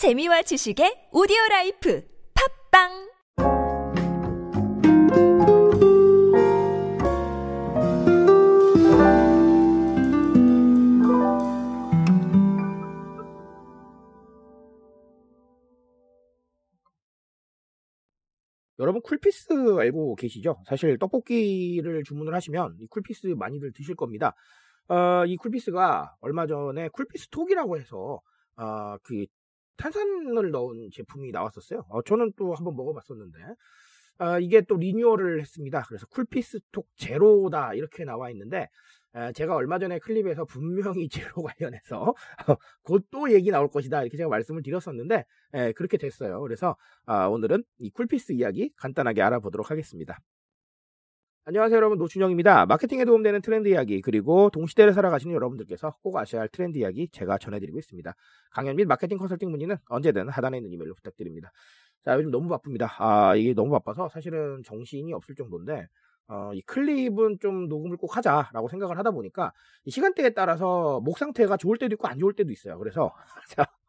재미와 지식의 오디오 라이프 팟빵 여러분 쿨피스 알고 계시죠? 사실 떡볶이를 주문을 하시면 이 쿨피스 많이들 드실 겁니다. 어, 이 쿨피스가 얼마 전에 쿨피스 톡이라고 해서 어, 그 탄산을 넣은 제품이 나왔었어요. 어, 저는 또 한번 먹어봤었는데 어, 이게 또 리뉴얼을 했습니다. 그래서 쿨피스 톡 제로다 이렇게 나와 있는데 에, 제가 얼마 전에 클립에서 분명히 제로 관련해서 곧 또 얘기 나올 것이다 이렇게 제가 말씀을 드렸었는데 에, 그렇게 됐어요. 그래서 아, 오늘은 이 쿨피스 이야기 간단하게 알아보도록 하겠습니다. 안녕하세요 여러분 노준영입니다. 마케팅에 도움되는 트렌드 이야기 그리고 동시대를 살아가시는 여러분들께서 꼭 아셔야 할 트렌드 이야기 제가 전해드리고 있습니다. 강연 및 마케팅 컨설팅 문의는 언제든 하단에 있는 이메일로 부탁드립니다. 자 요즘 너무 바쁩니다. 아 이게 너무 바빠서 사실은 정신이 없을 정도인데 어, 이 클립은 좀 녹음을 꼭 하자라고 생각을 하다 보니까 이 시간대에 따라서 목 상태가 좋을 때도 있고 안 좋을 때도 있어요. 그래서 자, 어,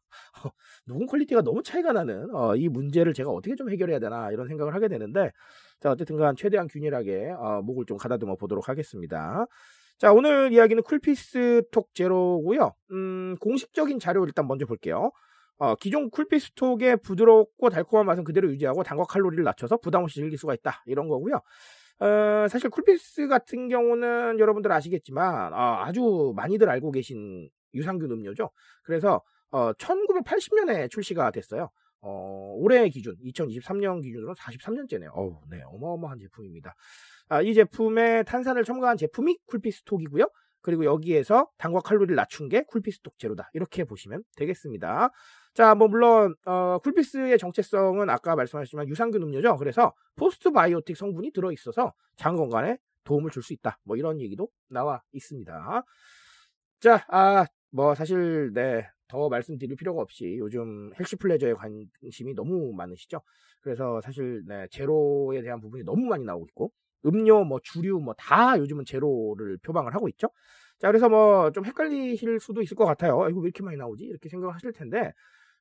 녹음 quality가 너무 차이가 나는 어, 이 문제를 제가 어떻게 좀 해결해야 되나 이런 생각을 하게 되는데 자 어쨌든간 최대한 균일하게 어, 목을 좀 가다듬어 보도록 하겠습니다. 자 오늘 이야기는 쿨피스 톡 제로고요. 음, 공식적인 자료 일단 먼저 볼게요. 어, 기존 쿨피스 톡의 부드럽고 달콤한 맛은 그대로 유지하고 당과 칼로리를 낮춰서 부담 없이 즐길 수가 있다 이런 거고요. 어, 사실 쿨피스 같은 경우는 여러분들 아시겠지만 어, 아주 많이들 알고 계신 유산균 음료죠. 그래서 어, 1980년에 출시가 됐어요. 어, 올해 기준, 2023년 기준으로 43년째네요. 어우, 네, 어마어마한 제품입니다. 아, 이 제품에 탄산을 첨가한 제품이 쿨피스톡이고요. 그리고 여기에서 당과 칼로리를 낮춘 게 쿨피스톡 제로다. 이렇게 보시면 되겠습니다. 자, 뭐 물론 어, 쿨피스의 정체성은 아까 말씀하셨지만 유산균 음료죠. 그래서 포스트바이오틱 성분이 들어 있어서 장 건강에 도움을 줄 수 있다. 뭐 이런 얘기도 나와 있습니다. 자, 아, 뭐 사실 네, 더 말씀드릴 필요가 없이 요즘 헬시 플레저에 관심이 너무 많으시죠. 그래서 사실 네, 제로에 대한 부분이 너무 많이 나오고 있고 음료 뭐 주류 뭐 다 요즘은 제로를 표방을 하고 있죠. 자, 그래서 뭐 좀 헷갈리실 수도 있을 것 같아요. 이거 왜 이렇게 많이 나오지? 이렇게 생각하실 텐데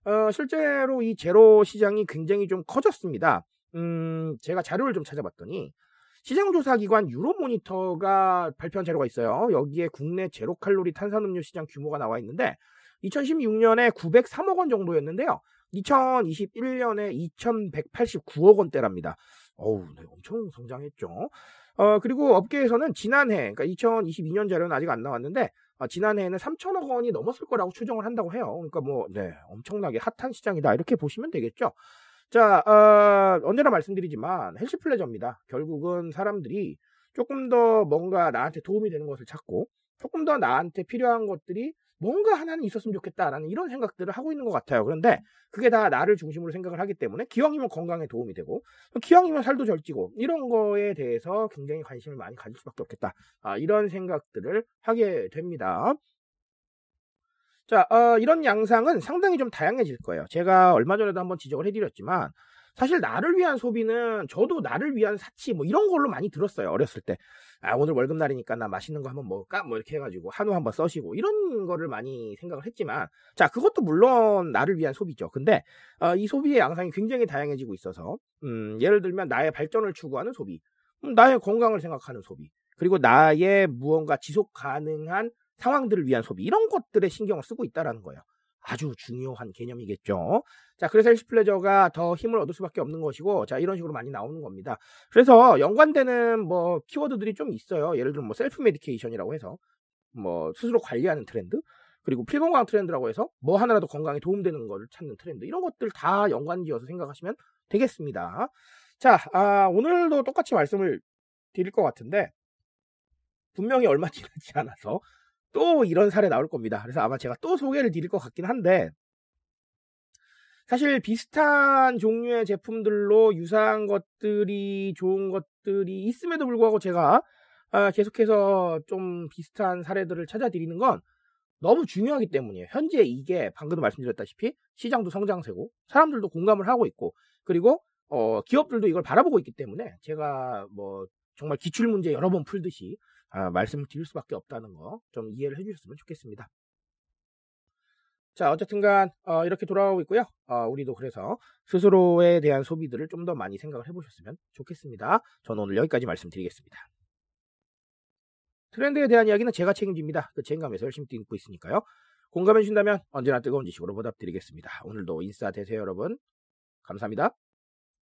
어, 실제로 이 제로 시장이 굉장히 좀 커졌습니다. 음, 제가 자료를 좀 찾아봤더니 시장조사기관 유로모니터가 발표한 자료가 있어요. 여기에 국내 제로 칼로리 탄산음료 시장 규모가 나와 있는데 2016년에 903억 원 정도였는데요. 2021년에 2189억 원대랍니다. 어우, 네, 엄청 성장했죠. 어, 그리고 업계에서는 지난해, 그러니까 2022년 자료는 아직 안 나왔는데, 어, 지난해에는 3천억 원이 넘었을 거라고 추정을 한다고 해요. 그러니까 뭐, 네, 엄청나게 핫한 시장이다. 이렇게 보시면 되겠죠. 자, 어, 언제나 말씀드리지만, 헬시 플레저입니다. 결국은 사람들이 조금 더 뭔가 나한테 도움이 되는 것을 찾고, 조금 더 나한테 필요한 것들이 뭔가 하나는 있었으면 좋겠다라는 이런 생각들을 하고 있는 것 같아요. 그런데 그게 다 나를 중심으로 생각을 하기 때문에 기왕이면 건강에 도움이 되고 기왕이면 살도 절 찌고 이런 거에 대해서 굉장히 관심을 많이 가질 수밖에 없겠다. 아, 이런 생각들을 하게 됩니다. 자, 어, 이런 양상은 상당히 좀 다양해질 거예요. 제가 얼마 전에도 한번 지적을 해드렸지만 사실 나를 위한 소비는 저도 나를 위한 사치 뭐 이런 걸로 많이 들었어요. 어렸을 때. 아, 오늘 월급날이니까 나 맛있는 거 한번 먹을까? 뭐 이렇게 해가지고 한우 한번 써시고 이런 거를 많이 생각을 했지만 자, 그것도 물론 나를 위한 소비죠. 근데 어, 이 소비의 양상이 굉장히 다양해지고 있어서 음, 예를 들면 나의 발전을 추구하는 소비, 음, 나의 건강을 생각하는 소비, 그리고 나의 무언가 지속 가능한 상황들을 위한 소비 이런 것들에 신경을 쓰고 있다라는 거예요. 아주 중요한 개념이겠죠. 자, 그래서 헬스 플레저가 더 힘을 얻을 수밖에 없는 것이고, 자, 이런 식으로 많이 나오는 겁니다. 그래서 연관되는 뭐 키워드들이 좀 있어요. 예를 들면 뭐 self medication이라고 해서 뭐 스스로 관리하는 트렌드, 그리고 필건강 트렌드라고 해서 뭐 하나라도 건강에 도움되는 것을 찾는 트렌드, 이런 것들 다 연관지어서 생각하시면 되겠습니다. 자, 아, 오늘도 똑같이 말씀을 드릴 것 같은데, 분명히 얼마 지나지 않아서 또 이런 사례 나올 겁니다. 그래서 아마 제가 또 소개를 드릴 것 같긴 한데, 사실 비슷한 종류의 제품들로 유사한 것들이 좋은 것들이 있음에도 불구하고 제가 아, 계속해서 좀 비슷한 사례들을 찾아드리는 건 너무 중요하기 때문이에요. 현재 이게 방금도 말씀드렸다시피 시장도 성장세고 사람들도 공감을 하고 있고 그리고 어, 기업들도 이걸 바라보고 있기 때문에 제가 뭐 정말 기출 문제 여러 번 풀듯이 아, 말씀을 드릴 수밖에 없다는 거 좀 이해를 해주셨으면 좋겠습니다. 자, 어쨌든간 어, 이렇게 돌아가고 있고요. 어, 우리도 그래서 스스로에 대한 소비들을 좀 더 많이 생각을 해보셨으면 좋겠습니다. 저는 오늘 여기까지 말씀드리겠습니다. 트렌드에 대한 이야기는 제가 책임집니다. 그 책임감에서 열심히 뛰고 있으니까요. 공감해 주신다면 언제나 뜨거운 지식으로 보답드리겠습니다. 오늘도 인싸 되세요, 여러분. 감사합니다.